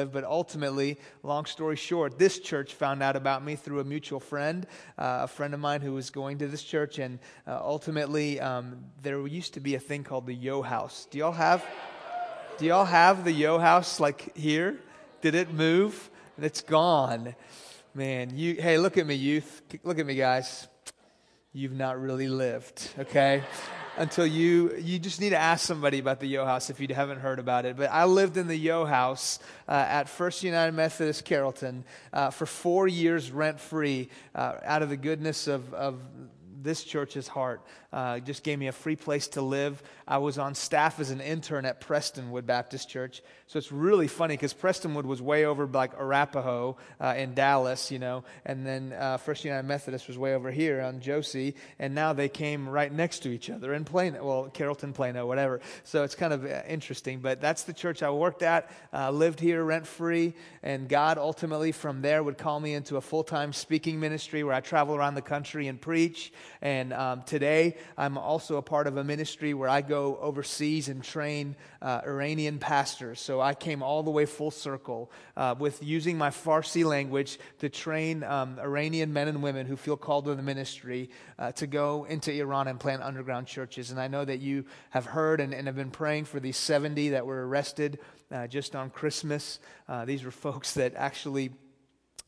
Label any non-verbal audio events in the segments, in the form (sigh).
live. But ultimately, long story short, this church found out about me through a mutual friend, uh, a friend of mine who was going to this church. And uh, ultimately, um, there used to be a thing called the Yo House. Do y'all have? Do y'all have the Yo House like here? Did it move? It's gone. Man, you hey, look at me, youth. Look at me, guys. You've not really lived, okay? Until you you just need to ask somebody about the Yo House if you haven't heard about it. But I lived in the Yo House uh, at First United Methodist Carrollton uh, for four years rent free uh, out of the goodness of, of this church's heart. Uh, just gave me a free place to live. I was on staff as an intern at Prestonwood Baptist Church. So it's really funny because Prestonwood was way over like Arapaho uh, in Dallas, you know, and then uh, First United Methodist was way over here on Josey, and now they came right next to each other in Plano, well, Carrollton, Plano, whatever. So it's kind of uh, interesting. But that's the church I worked at, uh, lived here rent free, and God ultimately from there would call me into a full time speaking ministry where I travel around the country and preach. And um, today, I'm also a part of a ministry where I go overseas and train uh, Iranian pastors. So I came all the way full circle uh, with using my Farsi language to train um, Iranian men and women who feel called to the ministry uh, to go into Iran and plant underground churches. And I know that you have heard and, and have been praying for these 70 that were arrested uh, just on Christmas. Uh, these were (laughs) folks that actually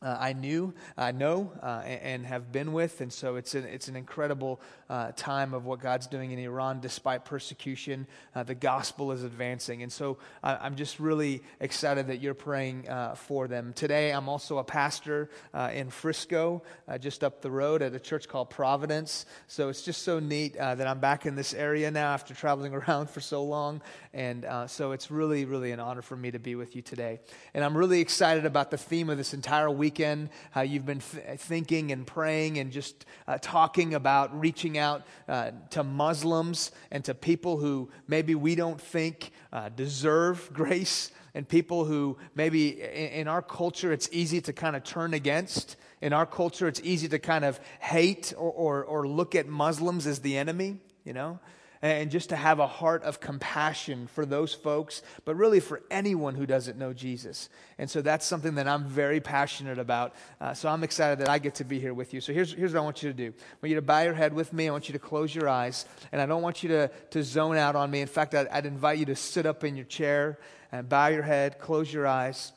uh, I knew, I know, uh, and, and, have been with. And so it's an, it's an incredible uh, time of what God's doing in Iran despite persecution. Uh, the gospel is advancing. And so I, am just really excited that you're praying uh, for them. Today, I'm also a pastor uh, in Frisco, just up the road at a church called Providence. So it's just so neat that I'm back in this area now after traveling (laughs) around for so long. And so it's really, really an honor for me to be with you today. And I'm really excited about the theme of this entire week weekend, how you've been th- thinking and praying and just uh, talking about reaching out uh, to Muslims and to people who maybe we don't think uh, deserve (laughs) grace and people who maybe in, our culture it's easy to kind of turn against. In our culture, it's easy to kind of hate or, or, or look at Muslims as the enemy, you know? And just to have a heart of compassion for those folks, but really for anyone who doesn't know Jesus. And so that's something that I'm very passionate about. Uh, so I'm excited that I get to be here with you. So here's, here's what I want you to do I want you to bow your head with me. I want you to close your eyes. And I don't want you to, to zone out on me. In fact, I'd, I'd invite you to sit up in your chair and bow your head, close your eyes,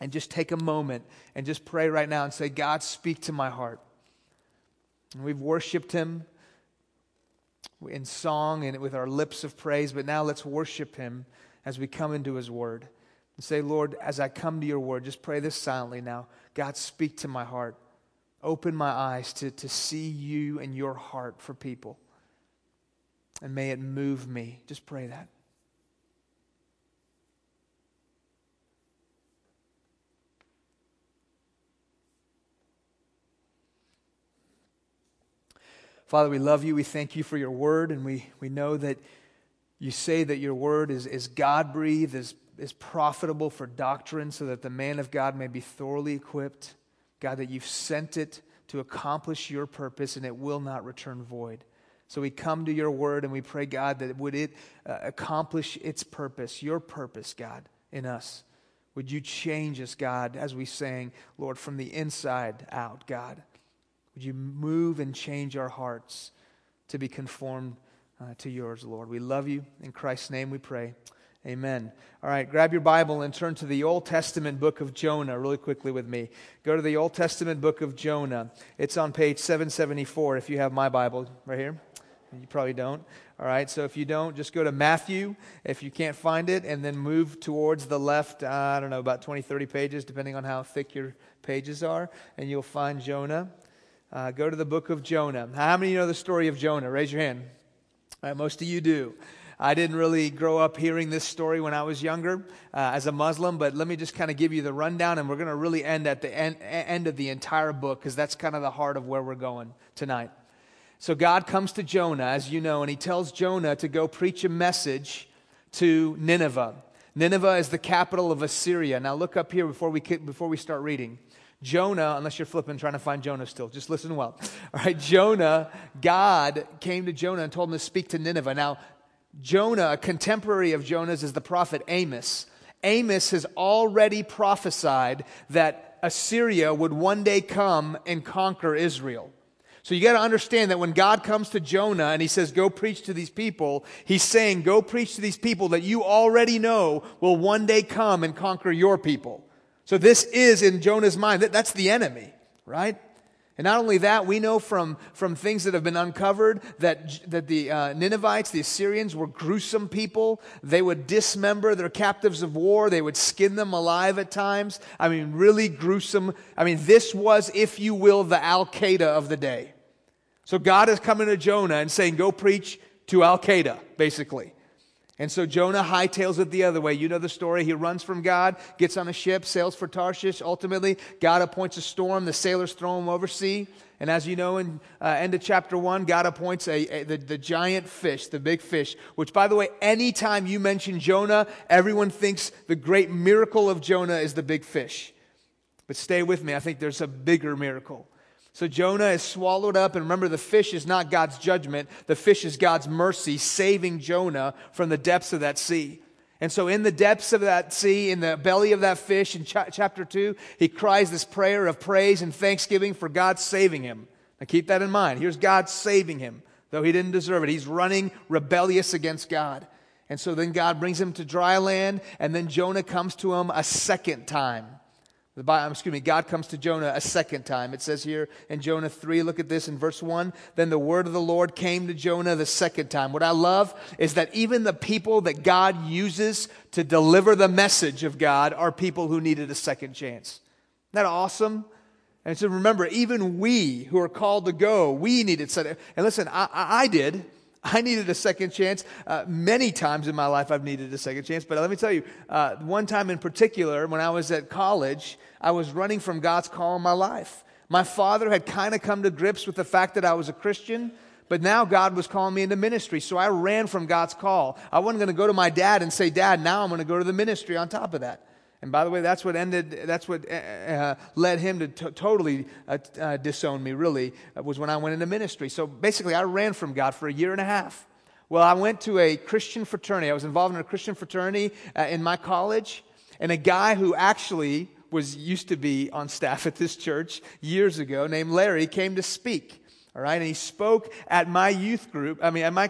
and just take a moment and just pray right now and say, God, speak to my heart. And we've worshiped him in song and with our lips of praise, but now let's worship Him as we come into His Word. And say, Lord, as I come to your Word, just pray this silently now. God, speak to my heart. Open my eyes to, to see you and your heart for people. And may it move me. Just pray that. Father, we love you. We thank you for your word, and we, we know that you say that your word is, is God breathed, is, is profitable for doctrine, so that the man of God may be thoroughly equipped. God, that you've sent it to accomplish your purpose, and it will not return void. So we come to your word and we pray, God, that would it uh, accomplish its purpose, your purpose, God, in us. Would you change us, God, as we sang, Lord, from the inside out, God? Would you move and change our hearts to be conformed uh, to yours, Lord? We love you. In Christ's name we pray. Amen. All right, grab your Bible and turn to the Old Testament book of Jonah really quickly with me. Go to the Old Testament book of Jonah. It's on page 774 if you have my Bible right here. You probably don't. All right, so if you don't, just go to Matthew if you can't find it, and then move towards the left, uh, I don't know, about 20, 30 pages, depending on how thick your pages are, and you'll find Jonah. Uh, go to the book of Jonah. How many you know the story of Jonah? Raise your hand. Right, most of you do. I didn't really grow up hearing this story when I was younger uh, as a Muslim, but let me just kind of give you the rundown, and we're going to really end at the end, end of the entire book because that's kind of the heart of where we're going tonight. So God comes to Jonah, as you know, and he tells Jonah to go preach a message to Nineveh. Nineveh is the capital of Assyria. Now look up here before we, before we start reading. Jonah, unless you're flipping, trying to find Jonah still, just listen well. (laughs) All right, Jonah, God came to Jonah and told him to speak to Nineveh. Now, Jonah, a contemporary of Jonah's, is the prophet Amos. Amos has already prophesied that Assyria would one day come and conquer Israel. So you got to understand that when God comes to Jonah and he says, Go preach to these people, he's saying, Go preach to these people that you already know will one day come and conquer your people. So this is in Jonah's mind, that, that's the enemy, right? And not only that, we know from, from things that have been uncovered that, that the uh, Ninevites, the Assyrians, were gruesome people. They would dismember their captives of war, they would skin them alive at times. I mean, really gruesome. I mean, this was, if you will, the Al Qaeda of the day. So God is coming to Jonah and saying, Go preach to Al Qaeda, basically. And so Jonah hightails it the other way. You know the story. He runs from God, gets on a ship, sails for Tarshish. Ultimately, God appoints a storm. The sailors throw him overseas. And as you know, in uh, end of chapter one, God appoints a, a, the, the giant fish, the big fish, which, by the way, anytime you mention Jonah, everyone thinks the great miracle of Jonah is the big fish. But stay with me. I think there's a bigger miracle. So Jonah is swallowed up, and remember, the fish is not God's judgment. The fish is God's mercy, saving Jonah from the depths of that sea. And so, in the depths of that sea, in the belly of that fish, in ch- chapter 2, he cries this prayer of praise and thanksgiving for God saving him. Now, keep that in mind. Here's God saving him, though he didn't deserve it. He's running rebellious against God. And so, then God brings him to dry land, and then Jonah comes to him a second time. The Bible, um, excuse me, God comes to Jonah a second time. It says here in Jonah 3, look at this in verse 1. Then the word of the Lord came to Jonah the second time. What I love is that even the people that God uses to deliver the message of God are people who needed a second chance. Isn't that awesome? And so remember, even we who are called to go, we needed. And listen, I, I, I did. I needed a second chance. Uh, many times in my life, I've needed a second chance. But let me tell you, uh, one time in particular, when I was at college, I was running from God's call in my life. My father had kind of come to grips with the fact that I was a Christian, but now God was calling me into ministry. So I ran from God's call. I wasn't going to go to my dad and say, Dad, now I'm going to go to the ministry on top of that. And by the way, that's what ended, that's what uh, uh led him to t- totally uh, uh, disown me, really, uh, was when I went into ministry. So basically, I ran from God for a year and a half. Well, I went to a Christian fraternity. I was involved in a Christian fraternity uh, in my college, and a guy who actually was used to be on staff at this church years ago, named Larry, came to speak. All right, and he spoke at my youth group. I mean, at my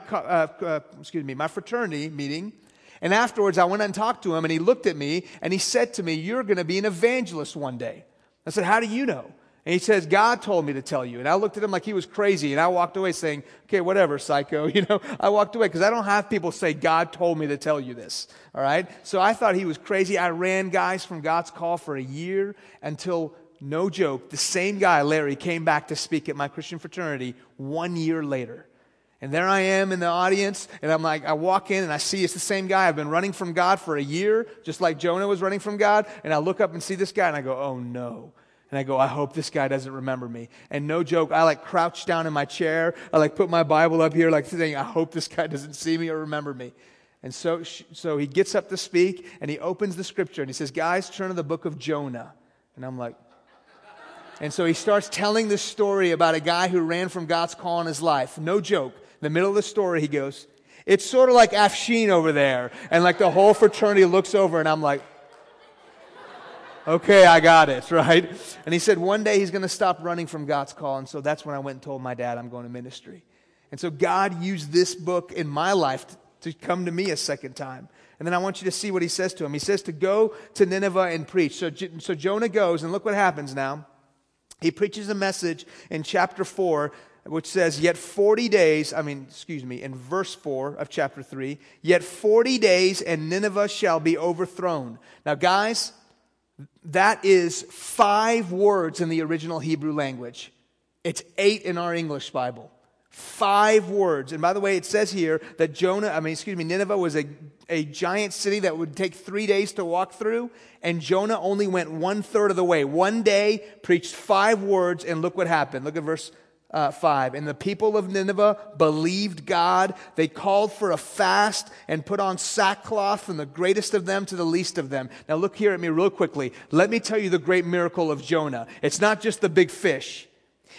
excuse me, my fraternity meeting and afterwards, I went and talked to him, and he looked at me and he said to me, You're going to be an evangelist one day. I said, How do you know? And he says, God told me to tell you. And I looked at him like he was crazy. And I walked away saying, okay, whatever, psycho. (laughs) You know, I walked away because I don't have people say, God told me to tell you this. All right. So I thought he was crazy. I ran guys from God's call for a year until, no joke, the same guy, Larry, came back to speak at my Christian fraternity one year later. And there I am in the audience, and I'm like, I walk in and I see it's the same guy. I've been running from God for a year, just like Jonah was running from God. And I look up and see this guy, and I go, oh no. And I go, I hope this guy doesn't remember me. And no joke, I like crouch down in my chair. I like put my Bible up here, like saying, I hope this guy (laughs) doesn't see me or remember me. And so, so he gets up to speak, and he opens the scripture, and he says, Guys, turn to the book of Jonah. And I'm like, and so he starts telling this story about a guy who ran from God's call in his life. No joke the middle of the story, he goes, It's sort of like Afshin over there. And like the whole fraternity looks over, and I'm like, Okay, I got it, (laughs) right? And he said one day he's going to stop running from God's call. And so that's when I went and told my dad I'm going to ministry. And so God used this book in my life to, come to me a second time. And then I want you to see what he says to him. He says to go to Nineveh and preach. So, so Jonah goes, and look what happens now. He preaches a message in chapter 4 which says, Yet 40 days, I mean, excuse me, in verse 4 of chapter 3, yet 40 days and Nineveh shall be overthrown. Now, guys, that is five words in the original Hebrew language. It's eight in our English Bible. Five words. And by the way, it says here that Jonah, I mean, excuse me, Nineveh was a, a giant city that would take three days to walk through, and Jonah only went one third of the way. One day, preached five words, and look what happened. Look at verse uh, 5. And the people of Nineveh believed God. They called for a fast and put on sackcloth from the greatest of them to the least of them. Now, look here at me real quickly. Let me tell you the great miracle of Jonah. It's not just the big fish,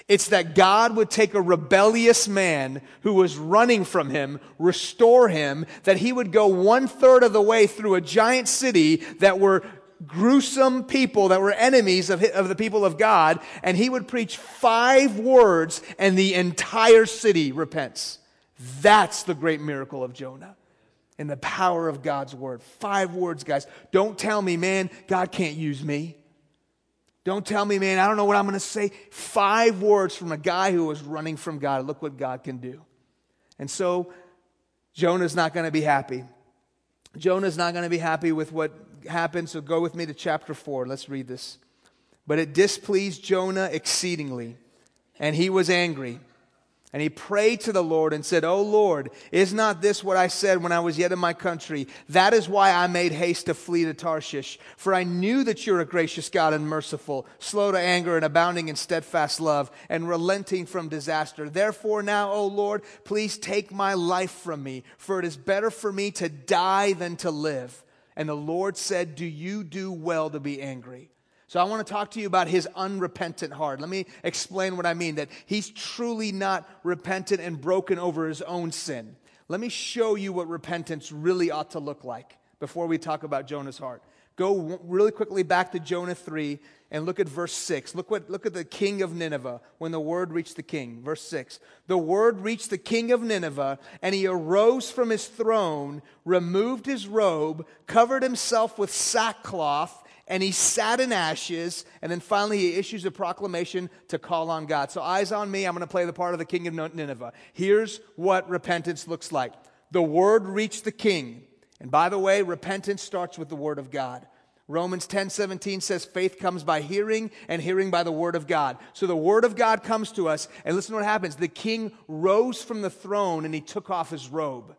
It's that God would take a rebellious man who was running from him, restore him, that he would go one third of the way through a giant city that were gruesome people that were enemies of, of the people of God, and he would preach five words and the entire city repents. That's the great miracle of Jonah and the power of God's word. Five words, guys. Don't tell me, man, God can't use me. Don't tell me, man, I don't know what I'm going to say. Five words from a guy who was running from God. Look what God can do. And so Jonah's not going to be happy. Jonah's not going to be happy with what happened. So go with me to chapter 4. Let's read this. But it displeased Jonah exceedingly, and he was angry. And he prayed to the Lord and said, O Lord, is not this what I said when I was yet in my country? That is why I made haste to flee to Tarshish. For I knew that you're a gracious God and merciful, slow to anger and abounding in steadfast love, and relenting from disaster. Therefore now, O Lord, please take my life from me, for it is better for me to die than to live. And the Lord said, Do you do well to be angry? So I want to talk to you about his unrepentant heart. Let me explain what I mean that he's truly not repentant and broken over his own sin. Let me show you what repentance really ought to look like before we talk about Jonah's heart. Go really quickly back to Jonah 3 and look at verse 6. Look, what, look at the king of Nineveh when the word reached the king. Verse 6. The word reached the king of Nineveh, and he arose from his throne, removed his robe, covered himself with sackcloth and he sat in ashes, and then finally he issues a proclamation to call on God. So, eyes on me, I'm going to play the part of the king of Nineveh. Here's what repentance looks like the word reached the king. And by the way, repentance starts with the word of God. Romans 10 17 says, faith comes by hearing, and hearing by the word of God. So the word of God comes to us, and listen to what happens. The king rose from the throne and he took off his robe.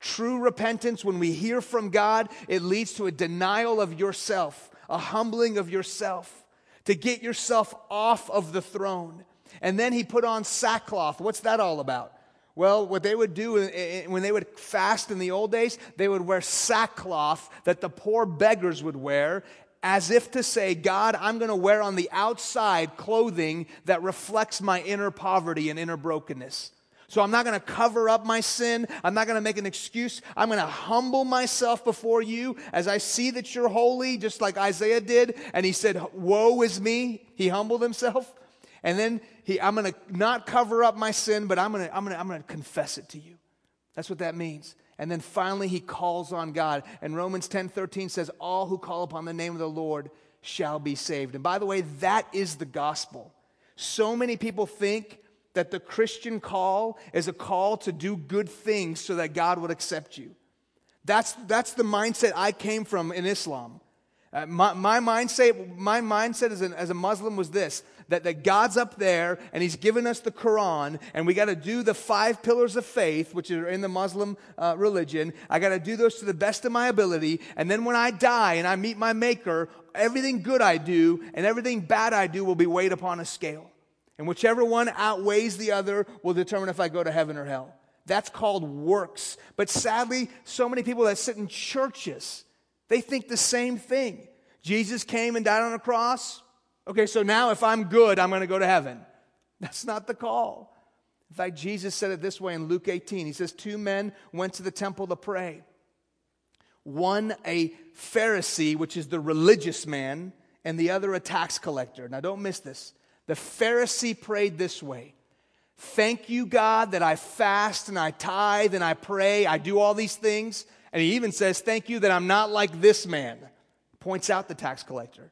True repentance, when we hear from God, it leads to a denial of yourself a humbling of yourself, to get yourself off of the throne. And then he put on sackcloth. What's that all about? Well, what they would do uh, uh, uh, when they would fast in the old days, they would wear sackcloth that the poor beggars would wear, as if to say, God, I'm going to wear on the outside clothing that reflects my inner poverty and inner brokenness. So I'm not going to cover up my sin. I'm not going to make an excuse. I'm going to humble myself before you as I see that you're holy, just like Isaiah did. And he said, Woe is me. He humbled himself. And then he, I'm going to not cover up my sin, but I'm going to, I'm going to, I'm going to confess it to you. That's what that means. And then finally he calls on God. And Romans 10 13 says, All who call upon the name of the Lord shall be saved. And by the way, that is the gospel. So many people think that the Christian call is a call to do good things so that God would accept you. That's, that's the mindset I came from in Islam. Uh, my, my, mindset, my mindset as, an, as a Muslim was this that, that God's up there and He's given us the Quran, and we got to do the five pillars of faith, which are in the Muslim uh, religion. I got to do those to the best of my ability, and then when I die and I meet my Maker, everything good I do and everything bad I do will be weighed upon a scale. And whichever one outweighs the other will determine if I go to heaven or hell. That's called works. But sadly, so many people that sit in churches, they think the same thing. Jesus came and died on a cross. Okay, so now if I'm good, I'm going to go to heaven. (laughs) That's not the call. In fact, Jesus said it this way in Luke 18. He says, Two men went to the temple to pray. One, a Pharisee, which is the religious man, and the other, a tax collector. Now, don't miss this. The Pharisee prayed this way Thank you, God, that I fast and I tithe and I pray. I do all these things. And he even says, Thank you that I'm not like this man. Points out the tax collector.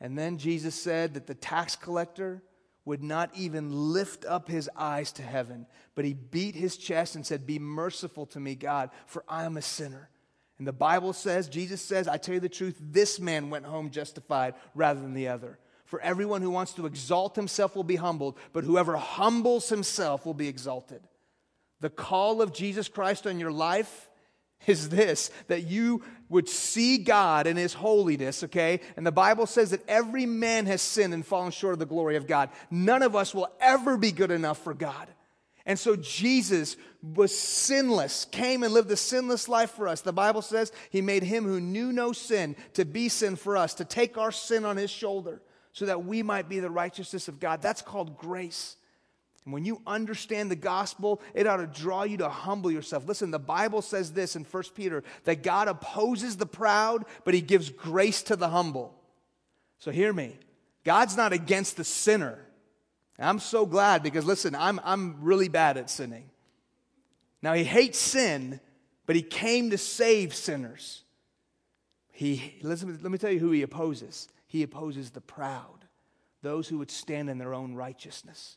And then Jesus said that the tax collector would not even lift up his eyes to heaven, but he beat his chest and said, Be merciful to me, God, for I am a sinner. And the Bible says, Jesus says, I tell you the truth, this man went home justified rather than the other. For everyone who wants to exalt himself will be humbled, but whoever humbles himself will be exalted. The call of Jesus Christ on your life is this that you would see God in his holiness, okay? And the Bible says that every man has sinned and fallen short of the glory of God. None of us will ever be good enough for God. And so Jesus was sinless, came and lived a sinless life for us. The Bible says he made him who knew no sin to be sin for us, to take our sin on his shoulder so that we might be the righteousness of God. That's called grace. And when you understand the gospel, it ought to draw you to humble yourself. Listen, the Bible says this in 1 Peter that God opposes the proud, but he gives grace to the humble. So hear me. God's not against the sinner. I'm so glad because listen, I'm, I'm really bad at sinning. Now, he hates sin, but he came to save sinners. He, listen, let me tell you who he opposes. He opposes the proud, those who would stand in their own righteousness.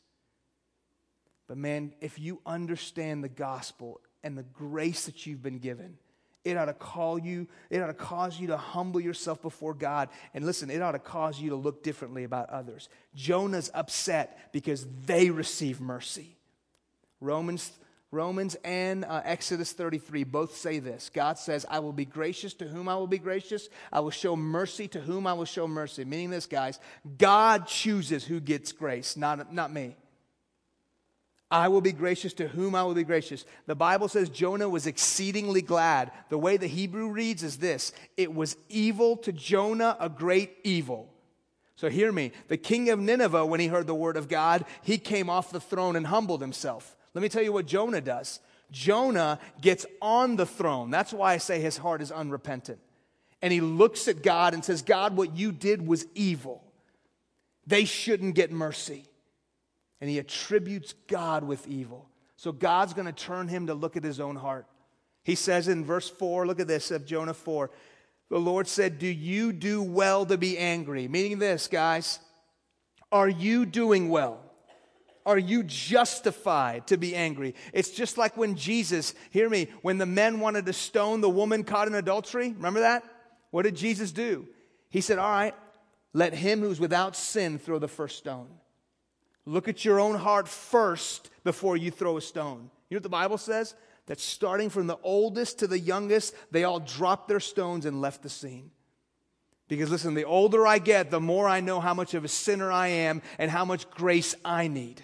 But man, if you understand the gospel and the grace that you've been given, it ought to call you, it ought to cause you to humble yourself before God. And listen, it ought to cause you to look differently about others. Jonah's upset because they receive mercy. Romans Romans and uh, Exodus 33 both say this. God says, I will be gracious to whom I will be gracious. I will show mercy to whom I will show mercy. Meaning this, guys, God chooses who gets grace, not, not me. I will be gracious to whom I will be gracious. The Bible says Jonah was exceedingly glad. The way the Hebrew reads is this it was evil to Jonah, a great evil. So hear me. The king of Nineveh, when he heard the word of God, he came off the throne and humbled himself. Let me tell you what Jonah does. Jonah gets on the throne. That's why I say his heart is unrepentant. And he looks at God and says, God, what you did was evil. They shouldn't get mercy. And he attributes God with evil. So God's going to turn him to look at his own heart. He says in verse 4, look at this of Jonah 4. The Lord said, Do you do well to be angry? Meaning this, guys. Are you doing well? Are you justified to be angry? It's just like when Jesus, hear me, when the men wanted to stone the woman caught in adultery. Remember that? What did Jesus do? He said, All right, let him who's without sin throw the first stone. Look at your own heart first before you throw a stone. You know what the Bible says? That starting from the oldest to the youngest, they all dropped their stones and left the scene. Because listen, the older I get, the more I know how much of a sinner I am and how much grace I need.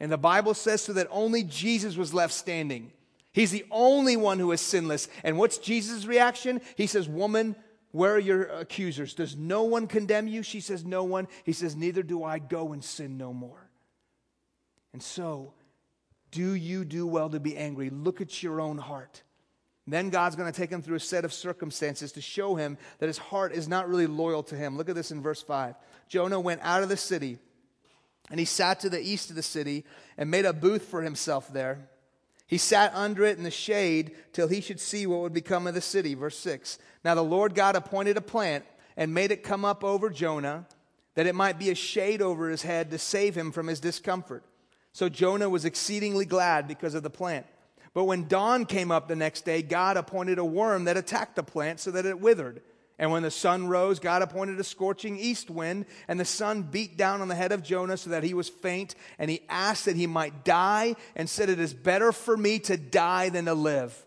And the Bible says so that only Jesus was left standing. He's the only one who is sinless. And what's Jesus' reaction? He says, Woman, where are your accusers? Does no one condemn you? She says, No one. He says, Neither do I go and sin no more. And so, do you do well to be angry? Look at your own heart. Then God's going to take him through a set of circumstances to show him that his heart is not really loyal to him. Look at this in verse 5. Jonah went out of the city and he sat to the east of the city and made a booth for himself there. He sat under it in the shade till he should see what would become of the city. Verse 6. Now the Lord God appointed a plant and made it come up over Jonah, that it might be a shade over his head to save him from his discomfort. So Jonah was exceedingly glad because of the plant. But when dawn came up the next day, God appointed a worm that attacked the plant so that it withered. And when the sun rose, God appointed a scorching east wind, and the sun beat down on the head of Jonah so that he was faint, and he asked that he might die, and said, It is better for me to die than to live.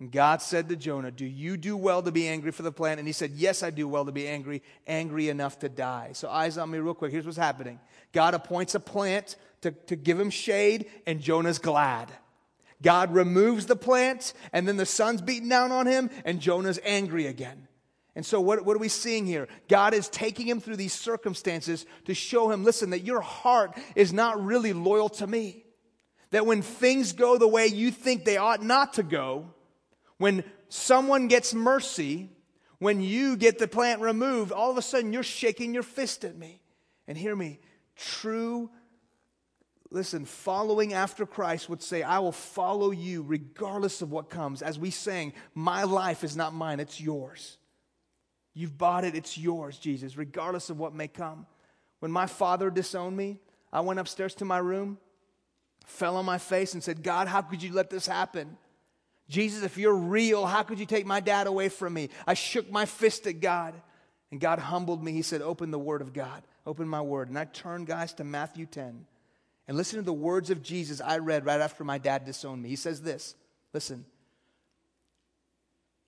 And God said to Jonah, Do you do well to be angry for the plant? And he said, Yes, I do well to be angry, angry enough to die. So, eyes on me, real quick. Here's what's happening God appoints a plant to, to give him shade, and Jonah's glad. God removes the plant, and then the sun's beating down on him, and Jonah's angry again. And so, what, what are we seeing here? God is taking him through these circumstances to show him listen, that your heart is not really loyal to me. That when things go the way you think they ought not to go, when someone gets mercy, when you get the plant removed, all of a sudden you're shaking your fist at me. And hear me, true, listen, following after Christ would say, I will follow you regardless of what comes. As we sang, my life is not mine, it's yours. You've bought it, it's yours, Jesus, regardless of what may come. When my father disowned me, I went upstairs to my room, fell on my face, and said, God, how could you let this happen? Jesus, if you're real, how could you take my dad away from me? I shook my fist at God, and God humbled me. He said, Open the word of God, open my word. And I turned, guys, to Matthew 10 and listen to the words of Jesus I read right after my dad disowned me. He says this Listen,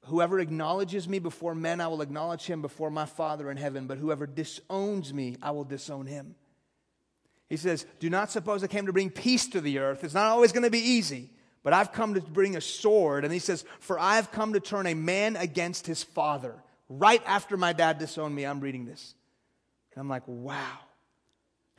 Whoever acknowledges me before men, I will acknowledge him before my Father in heaven. But whoever disowns me, I will disown him. He says, Do not suppose I came to bring peace to the earth. It's not always going to be easy, but I've come to bring a sword. And he says, For I have come to turn a man against his father. Right after my dad disowned me, I'm reading this. And I'm like, wow.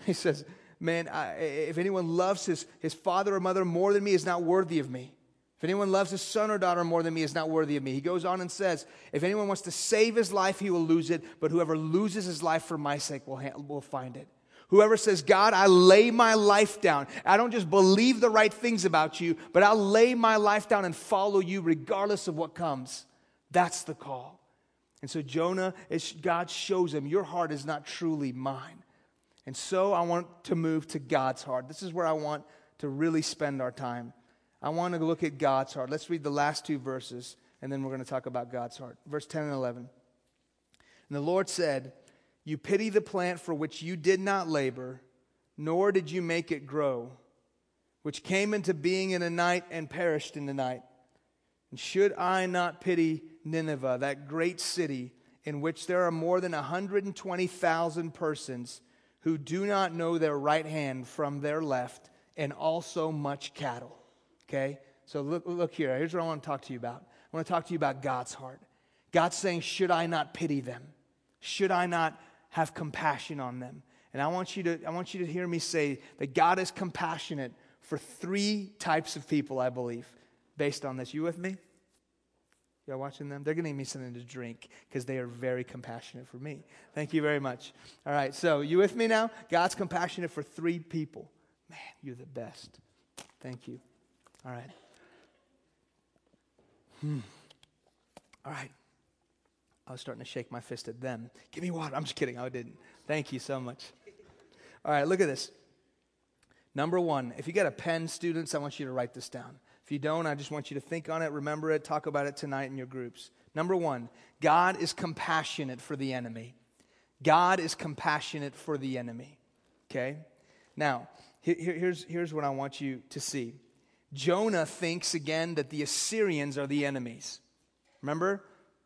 He says, man, I, if anyone loves his, his father or mother more than me, is not worthy of me. If anyone loves his son or daughter more than me, is not worthy of me. He goes on and says, if anyone wants to save his life, he will lose it, but whoever loses his life for my sake will, ha- will find it. Whoever says, God, I lay my life down. I don't just believe the right things about you, but I'll lay my life down and follow you regardless of what comes. That's the call. And so Jonah, God shows him, Your heart is not truly mine. And so I want to move to God's heart. This is where I want to really spend our time. I want to look at God's heart. Let's read the last two verses, and then we're going to talk about God's heart. Verse 10 and 11. And the Lord said, You pity the plant for which you did not labor, nor did you make it grow, which came into being in a night and perished in the night. And should I not pity Nineveh, that great city in which there are more than 120,000 persons who do not know their right hand from their left, and also much cattle? Okay? So look, look here. Here's what I want to talk to you about. I want to talk to you about God's heart. God's saying, Should I not pity them? Should I not have compassion on them? And I want you to, I want you to hear me say that God is compassionate for three types of people, I believe based on this. You with me? Y'all watching them? They're going to give me something to drink because they are very compassionate for me. Thank you very much. All right, so you with me now? God's compassionate for three people. Man, you're the best. Thank you. All right. Hmm. All right. I was starting to shake my fist at them. Give me water. I'm just kidding. I didn't. Thank you so much. All right, look at this. Number one, if you got a pen, students, I want you to write this down. If you don't, I just want you to think on it, remember it, talk about it tonight in your groups. Number one, God is compassionate for the enemy. God is compassionate for the enemy. Okay? Now, here, here's, here's what I want you to see Jonah thinks again that the Assyrians are the enemies. Remember?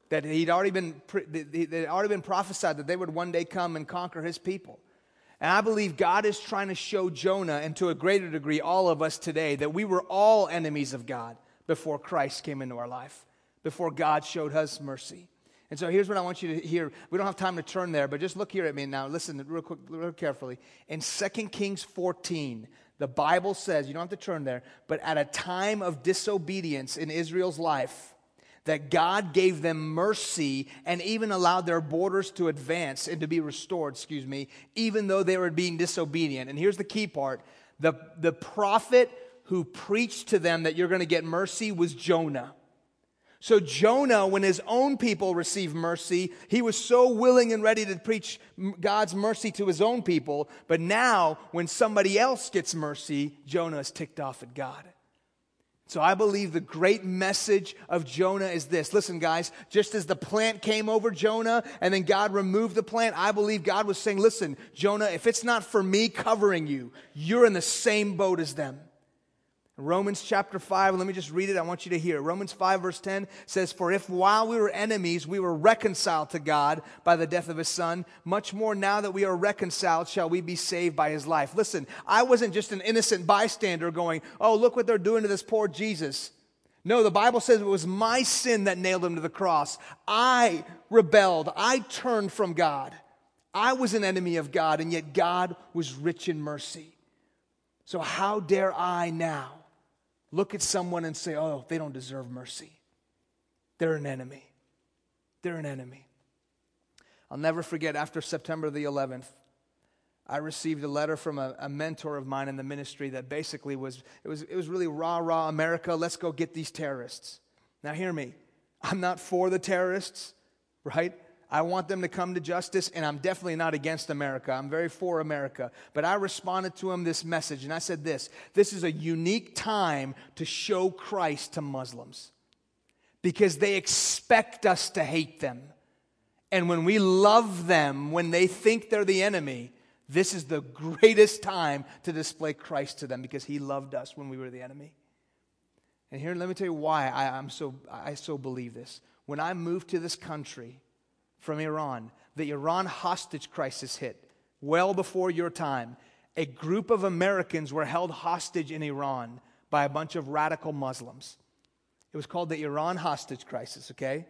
That he'd already been, it had already been prophesied that they would one day come and conquer his people. And I believe God is trying to show Jonah, and to a greater degree, all of us today, that we were all enemies of God before Christ came into our life, before God showed us mercy. And so here's what I want you to hear. We don't have time to turn there, but just look here at me now. Listen real quick, real carefully. In 2 Kings 14, the Bible says, you don't have to turn there, but at a time of disobedience in Israel's life, that God gave them mercy and even allowed their borders to advance and to be restored, excuse me, even though they were being disobedient. And here's the key part the, the prophet who preached to them that you're going to get mercy was Jonah. So, Jonah, when his own people received mercy, he was so willing and ready to preach God's mercy to his own people. But now, when somebody else gets mercy, Jonah is ticked off at God. So I believe the great message of Jonah is this. Listen, guys, just as the plant came over Jonah and then God removed the plant, I believe God was saying, listen, Jonah, if it's not for me covering you, you're in the same boat as them. Romans chapter 5, let me just read it. I want you to hear. Romans 5, verse 10 says, For if while we were enemies, we were reconciled to God by the death of his son, much more now that we are reconciled, shall we be saved by his life. Listen, I wasn't just an innocent bystander going, Oh, look what they're doing to this poor Jesus. No, the Bible says it was my sin that nailed him to the cross. I rebelled, I turned from God. I was an enemy of God, and yet God was rich in mercy. So, how dare I now? Look at someone and say, oh, they don't deserve mercy. They're an enemy. They're an enemy. I'll never forget after September the 11th, I received a letter from a, a, mentor of mine in the ministry that basically was it, was, it was really rah, rah, America, let's go get these terrorists. Now, hear me. I'm not for the terrorists, right? I want them to come to justice, and I'm definitely not against America. I'm very for America. But I responded to him this message, and I said this this is a unique time to show Christ to Muslims because they expect us to hate them. And when we love them, when they think they're the enemy, this is the greatest time to display Christ to them because he loved us when we were the enemy. And here, let me tell you why I, am so, I so believe this. When I moved to this country, from Iran. The Iran hostage crisis hit well before your time. A group of Americans were held hostage in Iran by a bunch of radical Muslims. It was called the Iran hostage crisis, okay?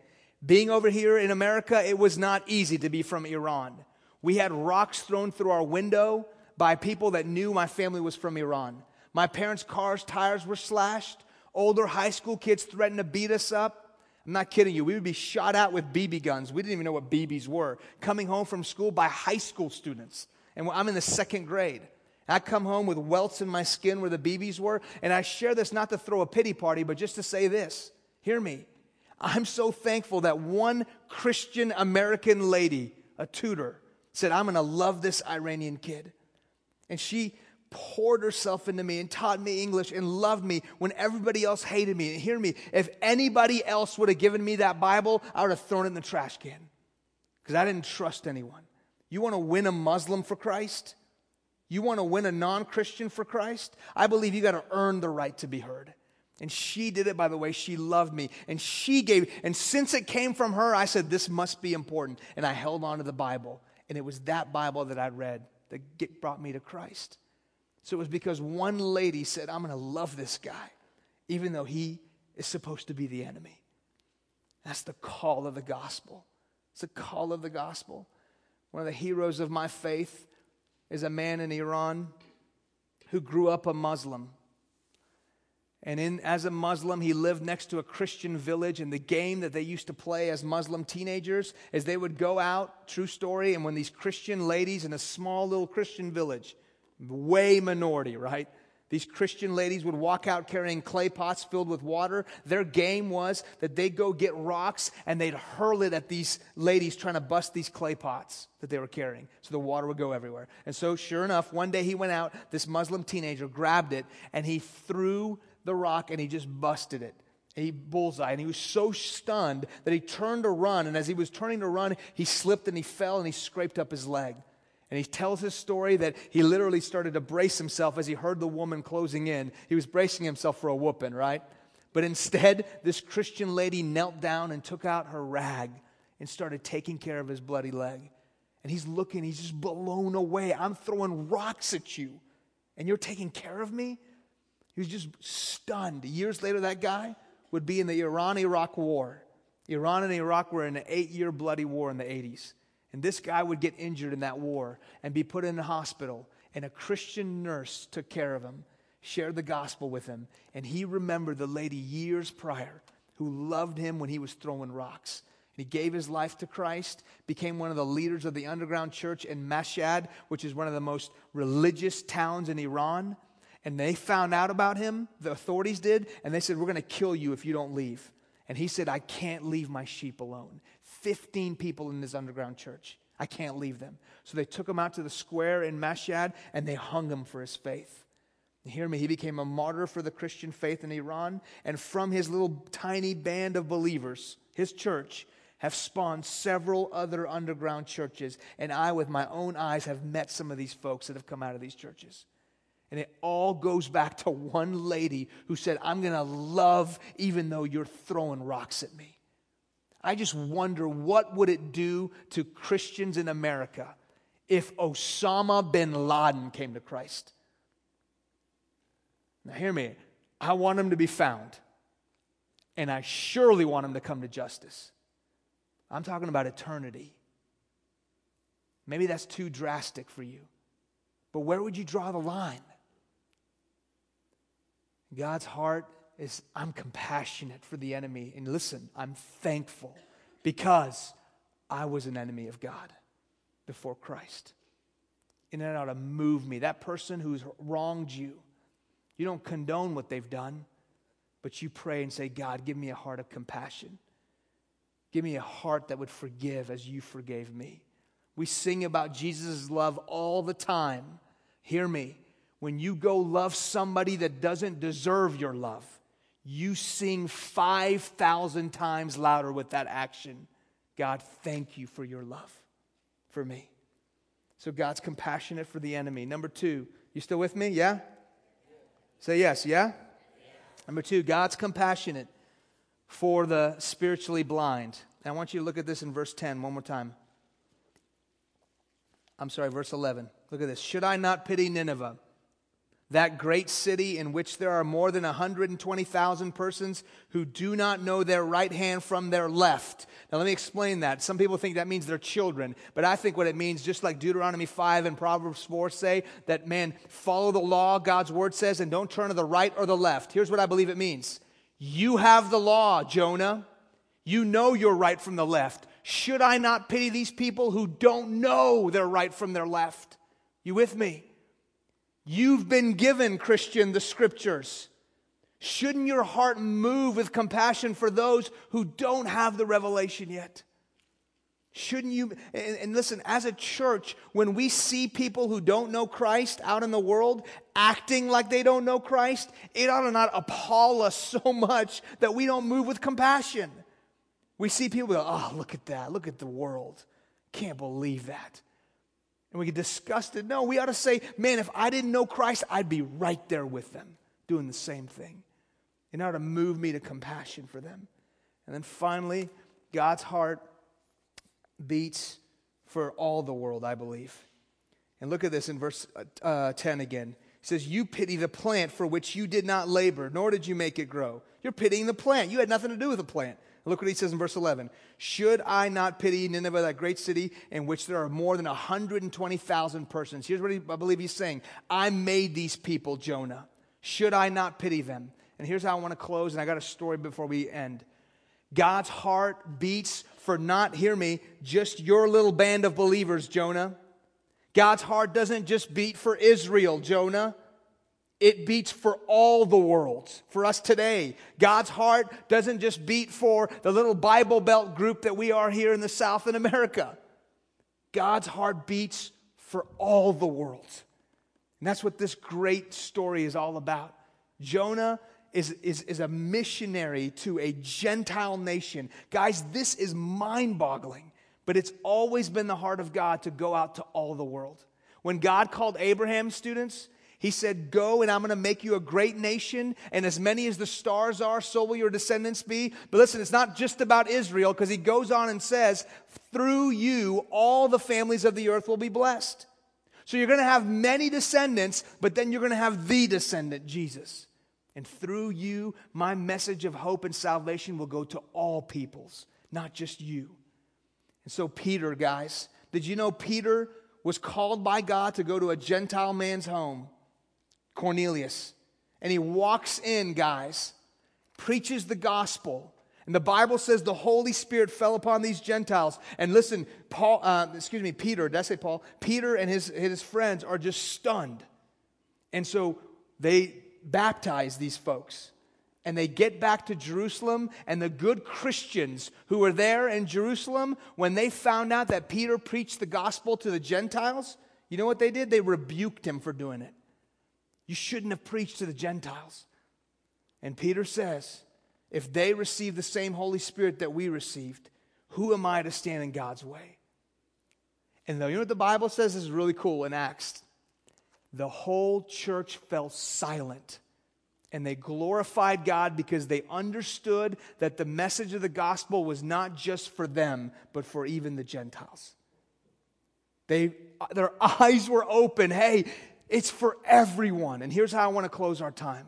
Being over here in America, it was not easy to be from Iran. We had rocks thrown through our window by people that knew my family was from Iran. My parents' cars' tires were slashed. Older high school kids threatened to beat us up. I'm not kidding you. We would be shot at with BB guns. We didn't even know what BBs were. Coming home from school by high school students. And I'm in the second grade. I come home with welts in my skin where the BBs were. And I share this not to throw a pity party, but just to say this. Hear me. I'm so thankful that one Christian American lady, a tutor, said, I'm going to love this Iranian kid. And she poured herself into me and taught me English and loved me when everybody else hated me. And hear me, if anybody else would have given me that Bible, I would have thrown it in the trash can because I didn't trust anyone. You want to win a Muslim for Christ? You want to win a non Christian for Christ? I believe you got to earn the right to be heard. And she did it by the way she loved me. And she gave, and since it came from her, I said, This must be important. And I held on to the Bible. And it was that Bible that I read that brought me to Christ. So it was because one lady said, I'm going to love this guy, even though he is supposed to be the enemy. That's the call of the gospel. It's the call of the gospel. One of the heroes of my faith is a man in Iran who grew up a Muslim. And in, as a Muslim, he lived next to a Christian village. And the game that they used to play as Muslim teenagers is they would go out, true story, and when these Christian ladies in a small little Christian village, way minority, right? These Christian ladies would walk out carrying clay pots filled with water. Their game was that they'd go get rocks and they'd hurl it at these ladies trying to bust these clay pots that they were carrying. So the water would go everywhere. And so, sure enough, one day he went out, this Muslim teenager grabbed it and he threw the rock and he just busted it. And he bullseye. And he was so stunned that he turned to run. And as he was turning to run, he slipped and he fell and he scraped up his leg. And he tells his story that he literally started to brace himself as he heard the woman closing in. He was bracing himself for a whooping, right? But instead, this Christian lady knelt down and took out her rag and started taking care of his bloody leg. And he's looking, he's just blown away. I'm throwing rocks at you, and you're taking care of me? He was just stunned. Years later, that guy would be in the Iran Iraq War. Iran and Iraq were in an eight year bloody war in the 80s. And this guy would get injured in that war and be put in a hospital. And a Christian nurse took care of him, shared the gospel with him. And he remembered the lady years prior who loved him when he was throwing rocks. He gave his life to Christ, became one of the leaders of the underground church in Mashhad, which is one of the most religious towns in Iran. And they found out about him, the authorities did, and they said, We're going to kill you if you don't leave. And he said, I can't leave my sheep alone. 15 people in this underground church. I can't leave them. So they took him out to the square in Mashhad and they hung him for his faith. Hear me, he became a martyr for the Christian faith in Iran. And from his little tiny band of believers, his church, have spawned several other underground churches. And I, with my own eyes, have met some of these folks that have come out of these churches. And it all goes back to one lady who said, I'm going to love even though you're throwing rocks at me. I just wonder what would it do to Christians in America if Osama bin Laden came to Christ. Now hear me. I want him to be found. And I surely want him to come to justice. I'm talking about eternity. Maybe that's too drastic for you. But where would you draw the line? God's heart is I'm compassionate for the enemy. And listen, I'm thankful because I was an enemy of God before Christ. And it ought to move me. That person who's wronged you, you don't condone what they've done, but you pray and say, God, give me a heart of compassion. Give me a heart that would forgive as you forgave me. We sing about Jesus' love all the time. Hear me. When you go love somebody that doesn't deserve your love, you sing 5,000 times louder with that action. God, thank you for your love for me. So God's compassionate for the enemy. Number two, you still with me? Yeah? Say yes, yeah? Number two, God's compassionate for the spiritually blind. And I want you to look at this in verse 10 one more time. I'm sorry, verse 11. Look at this. Should I not pity Nineveh, that great city in which there are more than 120,000 persons who do not know their right hand from their left. Now, let me explain that. Some people think that means they're children, but I think what it means, just like Deuteronomy 5 and Proverbs 4 say, that man, follow the law, God's word says, and don't turn to the right or the left. Here's what I believe it means You have the law, Jonah. You know your right from the left. Should I not pity these people who don't know their right from their left? You with me? You've been given, Christian, the scriptures. Shouldn't your heart move with compassion for those who don't have the revelation yet? Shouldn't you? And, and, listen, as a church, when we see people who don't know Christ out in the world acting like they don't know Christ, it ought to not appall us so much that we don't move with compassion. We see people go, oh, look at that. Look at the world. Can't believe that and we get disgusted. No, we ought to say, man, if I didn't know Christ, I'd be right there with them doing the same thing. It ought to move me to compassion for them. And then finally, God's heart beats for all the world, I believe. And look at this in verse uh, 10 again. He says, You pity the plant for which you did not labor, nor did you make it grow. You're pitying the plant. You had nothing to do with the plant. Look what he says in verse 11. Should I not pity Nineveh, that great city in which there are more than 120,000 persons? Here's what he, I believe he's saying I made these people, Jonah. Should I not pity them? And here's how I want to close, and I got a story before we end. God's heart beats for not, hear me, just your little band of believers, Jonah. God's heart doesn't just beat for Israel, Jonah. It beats for all the world, for us today. God's heart doesn't just beat for the little Bible Belt group that we are here in the South in America. God's heart beats for all the world. And that's what this great story is all about. Jonah is, is, is a missionary to a Gentile nation. Guys, this is mind boggling, but it's always been the heart of God to go out to all the world. When God called Abraham, students, he said, Go and I'm going to make you a great nation, and as many as the stars are, so will your descendants be. But listen, it's not just about Israel, because he goes on and says, Through you, all the families of the earth will be blessed. So you're going to have many descendants, but then you're going to have the descendant, Jesus. And through you, my message of hope and salvation will go to all peoples, not just you. And so, Peter, guys, did you know Peter was called by God to go to a Gentile man's home? Cornelius. And he walks in, guys, preaches the gospel. And the Bible says the Holy Spirit fell upon these Gentiles. And listen, Paul, uh, excuse me, Peter, did I say Paul? Peter and his, his friends are just stunned. And so they baptize these folks. And they get back to Jerusalem, and the good Christians who were there in Jerusalem, when they found out that Peter preached the gospel to the Gentiles, you know what they did? They rebuked him for doing it. You shouldn't have preached to the Gentiles. And Peter says, if they receive the same Holy Spirit that we received, who am I to stand in God's way? And though you know what the Bible says this is really cool in Acts. The whole church fell silent and they glorified God because they understood that the message of the gospel was not just for them, but for even the Gentiles. They, their eyes were open. Hey, it's for everyone. And here's how I want to close our time.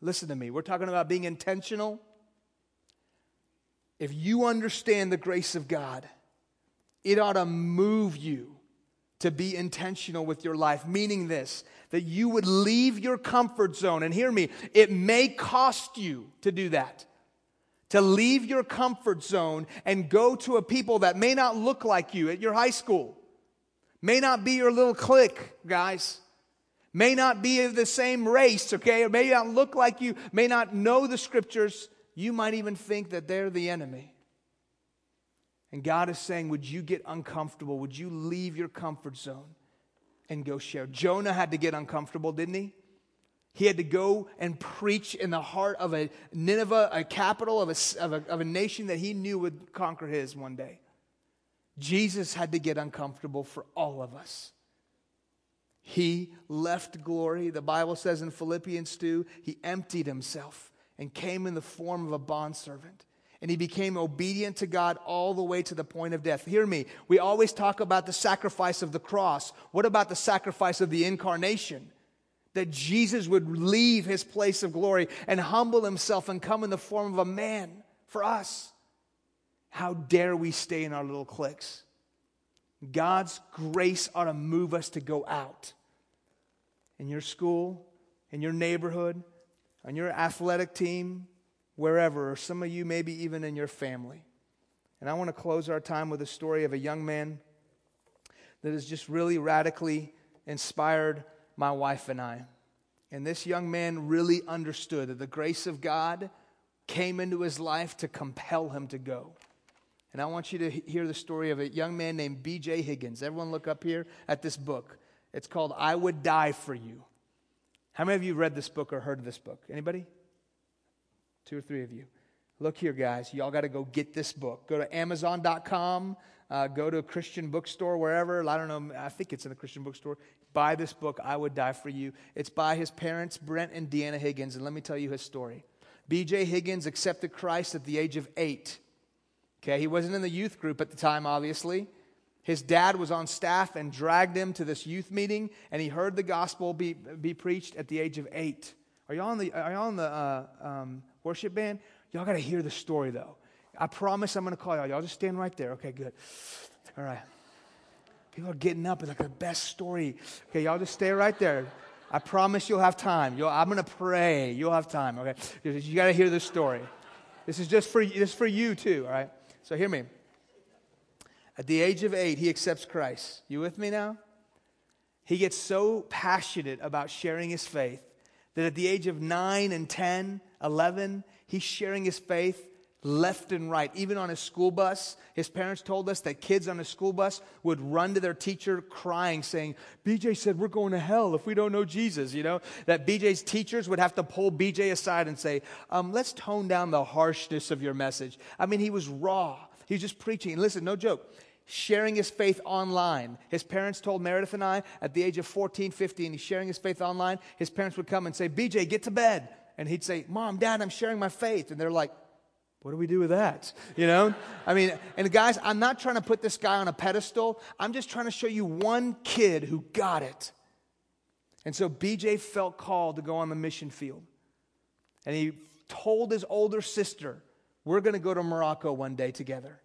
Listen to me. We're talking about being intentional. If you understand the grace of God, it ought to move you to be intentional with your life, meaning this that you would leave your comfort zone. And hear me, it may cost you to do that. To leave your comfort zone and go to a people that may not look like you at your high school, may not be your little clique, guys may not be of the same race, okay, or may not look like you, may not know the scriptures. You might even think that they're the enemy. And God is saying, Would you get uncomfortable? Would you leave your comfort zone and go share? Jonah had to get uncomfortable, didn't he? He had to go and preach in the heart of a Nineveh, a capital of a, of a, of a nation that he knew would conquer his one day. Jesus had to get uncomfortable for all of us. He left glory. The Bible says in Philippians 2, he emptied himself and came in the form of a bondservant. And he became obedient to God all the way to the point of death. Hear me. We always talk about the sacrifice of the cross. What about the sacrifice of the incarnation? that Jesus would leave his place of glory and humble himself and come in the form of a man for us. How dare we stay in our little cliques? God's grace ought to move us to go out. In your school, in your neighborhood, on your athletic team, wherever, or some of you maybe even in your family. And I want to close our time with a story of a young man that has just really radically inspired my wife and I. And this young man really understood that the grace of God came into his life to compel him to go. And I want you to hear the story of a young man named B.J. Higgins. Everyone, look up here at this book. It's called I Would Die for You. How many of you read this book or heard of this book? Anybody? Two or three of you. Look here, guys. Y'all got to go get this book. Go to Amazon.com. Uh, go to a Christian bookstore, wherever. I don't know. I think it's in a Christian bookstore. Buy this book, I Would Die for You. It's by his parents, Brent and Deanna Higgins. And let me tell you his story. B.J. Higgins accepted Christ at the age of eight. Okay, he wasn't in the youth group at the time, obviously. His dad was on staff and dragged him to this youth meeting, and he heard the gospel be, be preached at the age of eight. Are y'all on the, are y'all on the uh, um, worship band? Y'all got to hear the story, though. I promise I'm going to call y'all. Y'all just stand right there. Okay, good. All right. People are getting up. It's like the best story. Okay, y'all just stay right there. I promise you'll have time. You'll, I'm going to pray. You'll have time. Okay, you got to hear this story. This is just for this is for you too. All right. So hear me. At the age of eight, he accepts Christ. You with me now? He gets so passionate about sharing his faith that at the age of nine and 10, 11, he's sharing his faith left and right. Even on his school bus, his parents told us that kids on his school bus would run to their teacher crying, saying, BJ said we're going to hell if we don't know Jesus. You know, that BJ's teachers would have to pull BJ aside and say, um, let's tone down the harshness of your message. I mean, he was raw. He was just preaching. And listen, no joke sharing his faith online. His parents told Meredith and I at the age of 14, 15, he's sharing his faith online. His parents would come and say, BJ, get to bed. And he'd say, Mom, Dad, I'm sharing my faith. And they're like, what do we do with that? You know? I mean, and guys, I'm not trying to put this guy on a pedestal. I'm just trying to show you one kid who got it. And so BJ felt called to go on the mission field. And he told his older sister, We're going to go to Morocco one day together.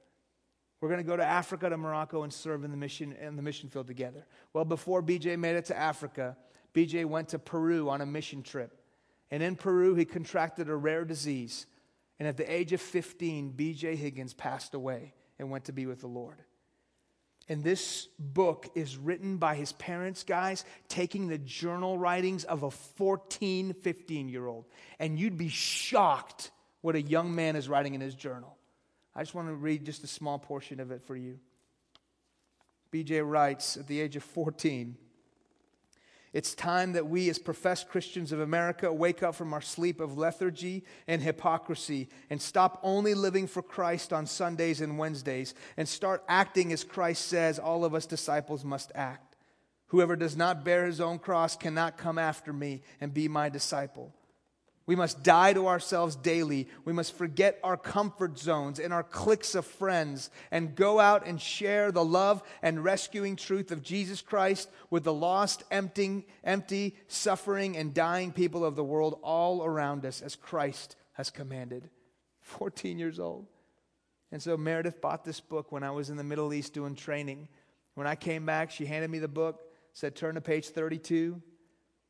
We're going to go to Africa to Morocco and serve in the mission in the mission field together. Well, before BJ made it to Africa, BJ went to Peru on a mission trip. And in Peru, he contracted a rare disease and at the age of 15, B.J. Higgins passed away and went to be with the Lord. And this book is written by his parents, guys, taking the journal writings of a 14, 15 year old. And you'd be shocked what a young man is writing in his journal. I just want to read just a small portion of it for you. BJ writes at the age of 14 it's time that we, as professed Christians of America, wake up from our sleep of lethargy and hypocrisy and stop only living for Christ on Sundays and Wednesdays and start acting as Christ says all of us disciples must act. Whoever does not bear his own cross cannot come after me and be my disciple. We must die to ourselves daily. We must forget our comfort zones and our cliques of friends and go out and share the love and rescuing truth of Jesus Christ with the lost, empty, empty, suffering, and dying people of the world all around us as Christ has commanded. (laughs) 14 years old. And so Meredith bought this book when I was in the Middle East doing training. When I came back, she handed me the book, said, Turn to page 32.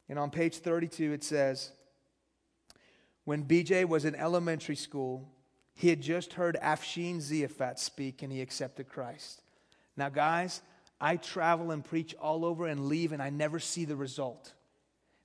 And on page 32, it says, when BJ was in elementary school, he had just heard Afshin Ziafat speak and he accepted Christ. Now, guys, I travel and preach all over and leave, and I never see the result.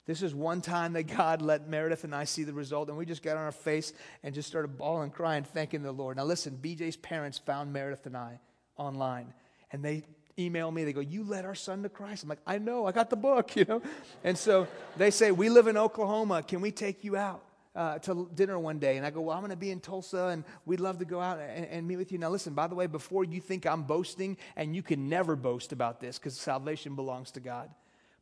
This is one time that God let Meredith and I see the result, and we just got on our face and just started bawling, crying, thanking the Lord. Now, listen, BJ's parents found Meredith and I online, and they email me. They go, You led our son to Christ. I'm like, I know, I got the book, (laughs) you know? And so they say, We live in Oklahoma. Can we take you out? Uh, to dinner one day, and I go, Well, I'm going to be in Tulsa, and we'd love to go out and, and, meet with you. Now, listen, by the way, before you think I'm boasting, and you can never boast about this because salvation belongs to God.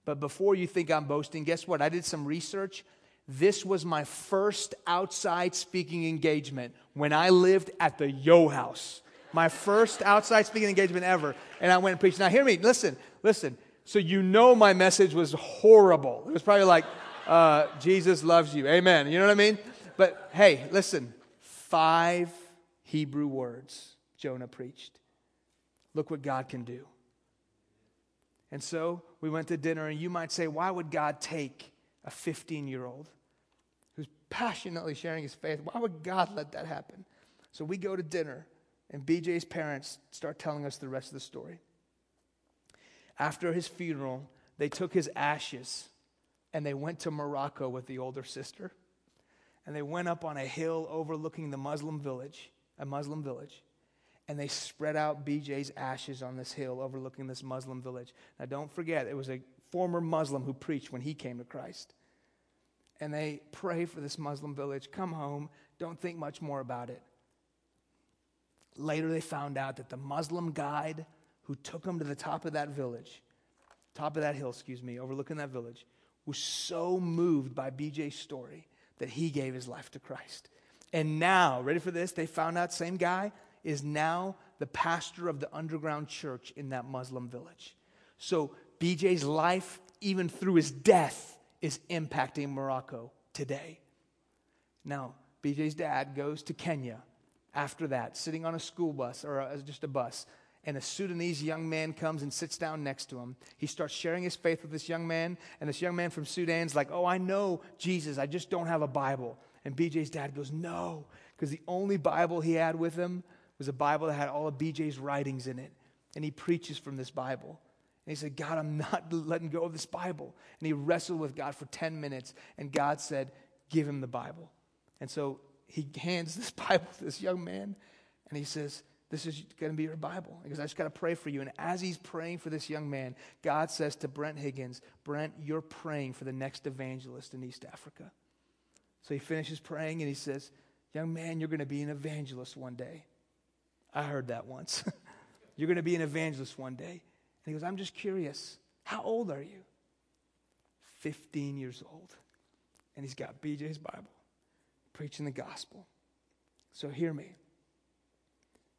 But before you think I'm boasting, guess what? I did some research. This was my first outside speaking engagement when I lived at the Yo House. My first outside speaking engagement ever. And I went and preached. Now, hear me, listen, listen. So you know my message was horrible. It was probably like, uh, Jesus loves you. Amen. You know what I mean? But hey, listen five Hebrew words Jonah preached. Look what God can do. And so we went to dinner, and you might say, why would God take a 15 year old who's passionately sharing his faith? Why would God let that happen? So we go to dinner, and BJ's parents start telling us the rest of the story. After his funeral, they took his ashes and they went to Morocco with the older sister. And they went up on a hill overlooking the Muslim village, a Muslim village and they spread out BJ's ashes on this hill overlooking this Muslim village. Now, don't forget, it was a former Muslim who preached when he came to Christ. And they pray for this Muslim village, come home, don't think much more about it. Later, they found out that the Muslim guide who took them to the top of that village, top of that hill, excuse me, overlooking that village, was so moved by BJ's story that he gave his life to Christ. And now, ready for this? They found out, same guy, is now the pastor of the underground church in that Muslim village. So BJ's life, even through his death, is impacting Morocco today. Now, BJ's dad goes to Kenya after that, sitting on a school bus or just a bus, and a Sudanese young man comes and sits down next to him. He starts sharing his faith with this young man, and this young man from Sudan's like, Oh, I know Jesus, I just don't have a Bible. And BJ's dad goes, No, because the only Bible he had with him was a Bible that had all of BJ's writings in it. And he preaches from this Bible. And he said, God, I'm not (laughs) letting go of this Bible. And he wrestled with God for 10 minutes. And God said, Give him the Bible. And so he (laughs) hands this Bible to this young man. And he says, This is going to be your Bible. Because I just got to pray for you. And as he's praying for this young man, God says to Brent Higgins, Brent, you're praying for the next evangelist in East Africa. So he finishes praying and he says, Young man, you're going to be an evangelist one day. I heard that once. (laughs) You're going to be an evangelist one day. And he goes, I'm just curious. How old are you? 15 years old. And he's got BJ's Bible, preaching the gospel. So hear me.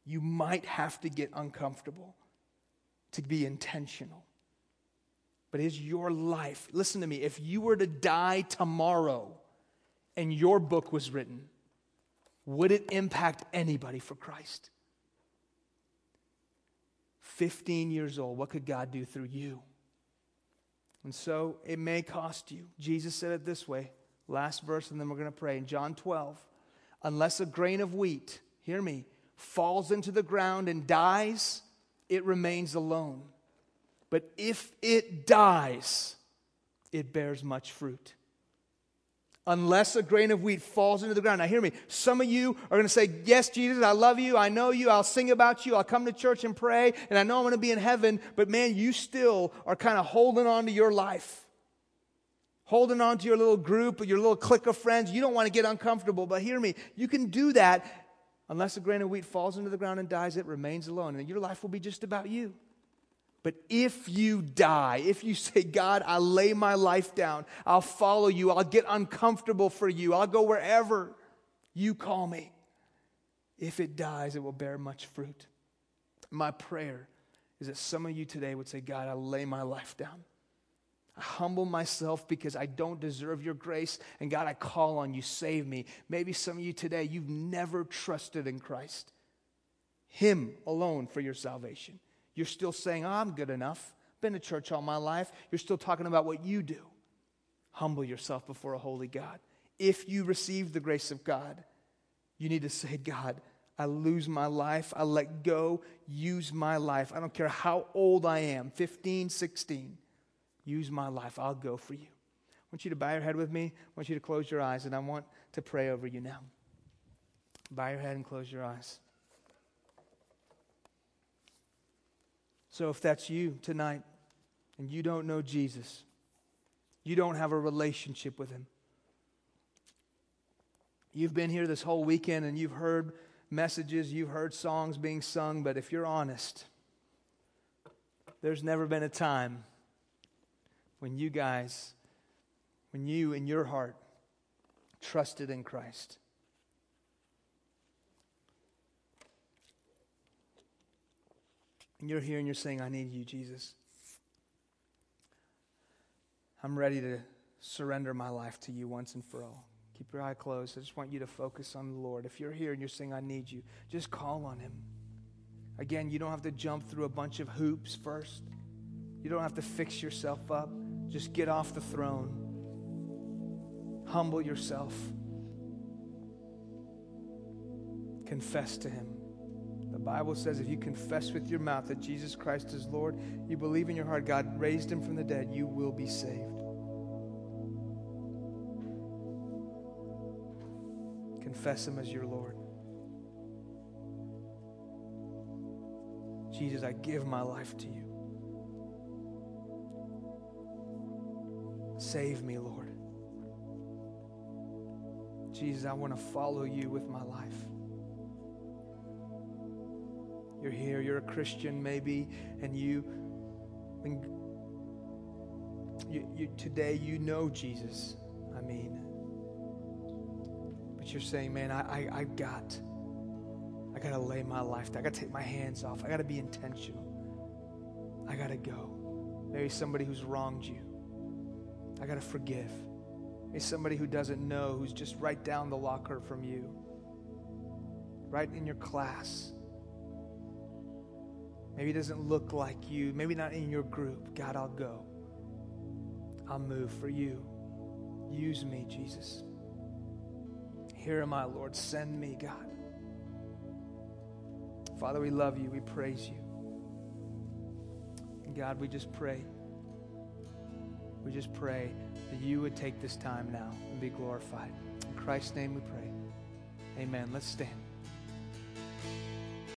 You might have to get uncomfortable to be intentional. But is your life, listen to me, if you were to die tomorrow and your book was written, would it impact anybody for Christ? 15 years old, what could God do through you? And so it may cost you. Jesus said it this way last verse, and then we're going to pray. In John 12, unless a grain of wheat, hear me, falls into the ground and dies, it remains alone. But if it dies, it bears much fruit unless a grain of wheat falls into the ground. Now, hear me. Some of you are going to say, Yes, Jesus, I love you. I know you. I'll sing about you. I'll come to church and pray. And I know I'm going to be in heaven. But man, you still are kind of holding on to your life, holding on to your little group, or your little clique of friends. You don't want to get uncomfortable. But hear me. You can do that unless a grain of wheat falls into the ground and dies, it remains alone. And your life will be just about you. But if you die, if you say, God, I lay my life down, I'll follow you, I'll get uncomfortable for you, I'll go wherever you call me. If it dies, it will bear much fruit. My prayer is that some of you today would say, God, I lay my life down. I humble myself because I don't deserve your grace. And God, I call on you, save me. Maybe some of you today, you've never trusted in Christ, Him alone for your salvation. You're still saying, oh, I'm good enough. Been to church all my life. You're still talking about what you do. Humble yourself before a holy God. If you receive the grace of God, you need to say, God, I lose my life. I let go. Use my life. I don't care how old I am 15, 16. Use my life. I'll go for you. I want you to bow your head with me. I want you to close your eyes, and I want to pray over you now. Bow your head and close your eyes. So if that's you tonight and you don't know Jesus, you don't have a relationship with him. You've been here this whole weekend and you've heard messages, you've heard songs being sung, but if you're honest, there's never been a time when you guys, when you in your heart trusted in Christ. And you're here and you're saying, I need you, Jesus. I'm ready to surrender my life to you once and for all. Keep your eye closed. I just want you to focus on the Lord. If you're here and you're saying, I need you, just call on Him. Again, you don't have to jump through a bunch of hoops first, you don't have to fix yourself up. Just get off the throne, humble yourself, confess to Him. The Bible says if you confess with your mouth that Jesus Christ is Lord, you believe in your heart God raised him from the dead, you will be saved. Confess him as your Lord. Jesus, I give my life to you. Save me, Lord. Jesus, I want to follow you with my life. You're here, you're a Christian maybe, and you, and you, you today you know Jesus. I mean, but you're saying, man, I, I, I got, I got to lay my life down. I got to take my hands off. I got to be intentional. I got to go. Maybe somebody who's wronged you. I got to forgive. Maybe somebody who doesn't know, who's just right down the locker from you, right in your class. Maybe doesn't look like you. Maybe not in your group. God, I'll go. I'll move for you. Use me, Jesus. Here am I, Lord. Send me, God. Father, we love you. We praise you. God, we just pray. We just pray that you would take this time now and be glorified. In Christ's name we pray. Amen. Let's stand.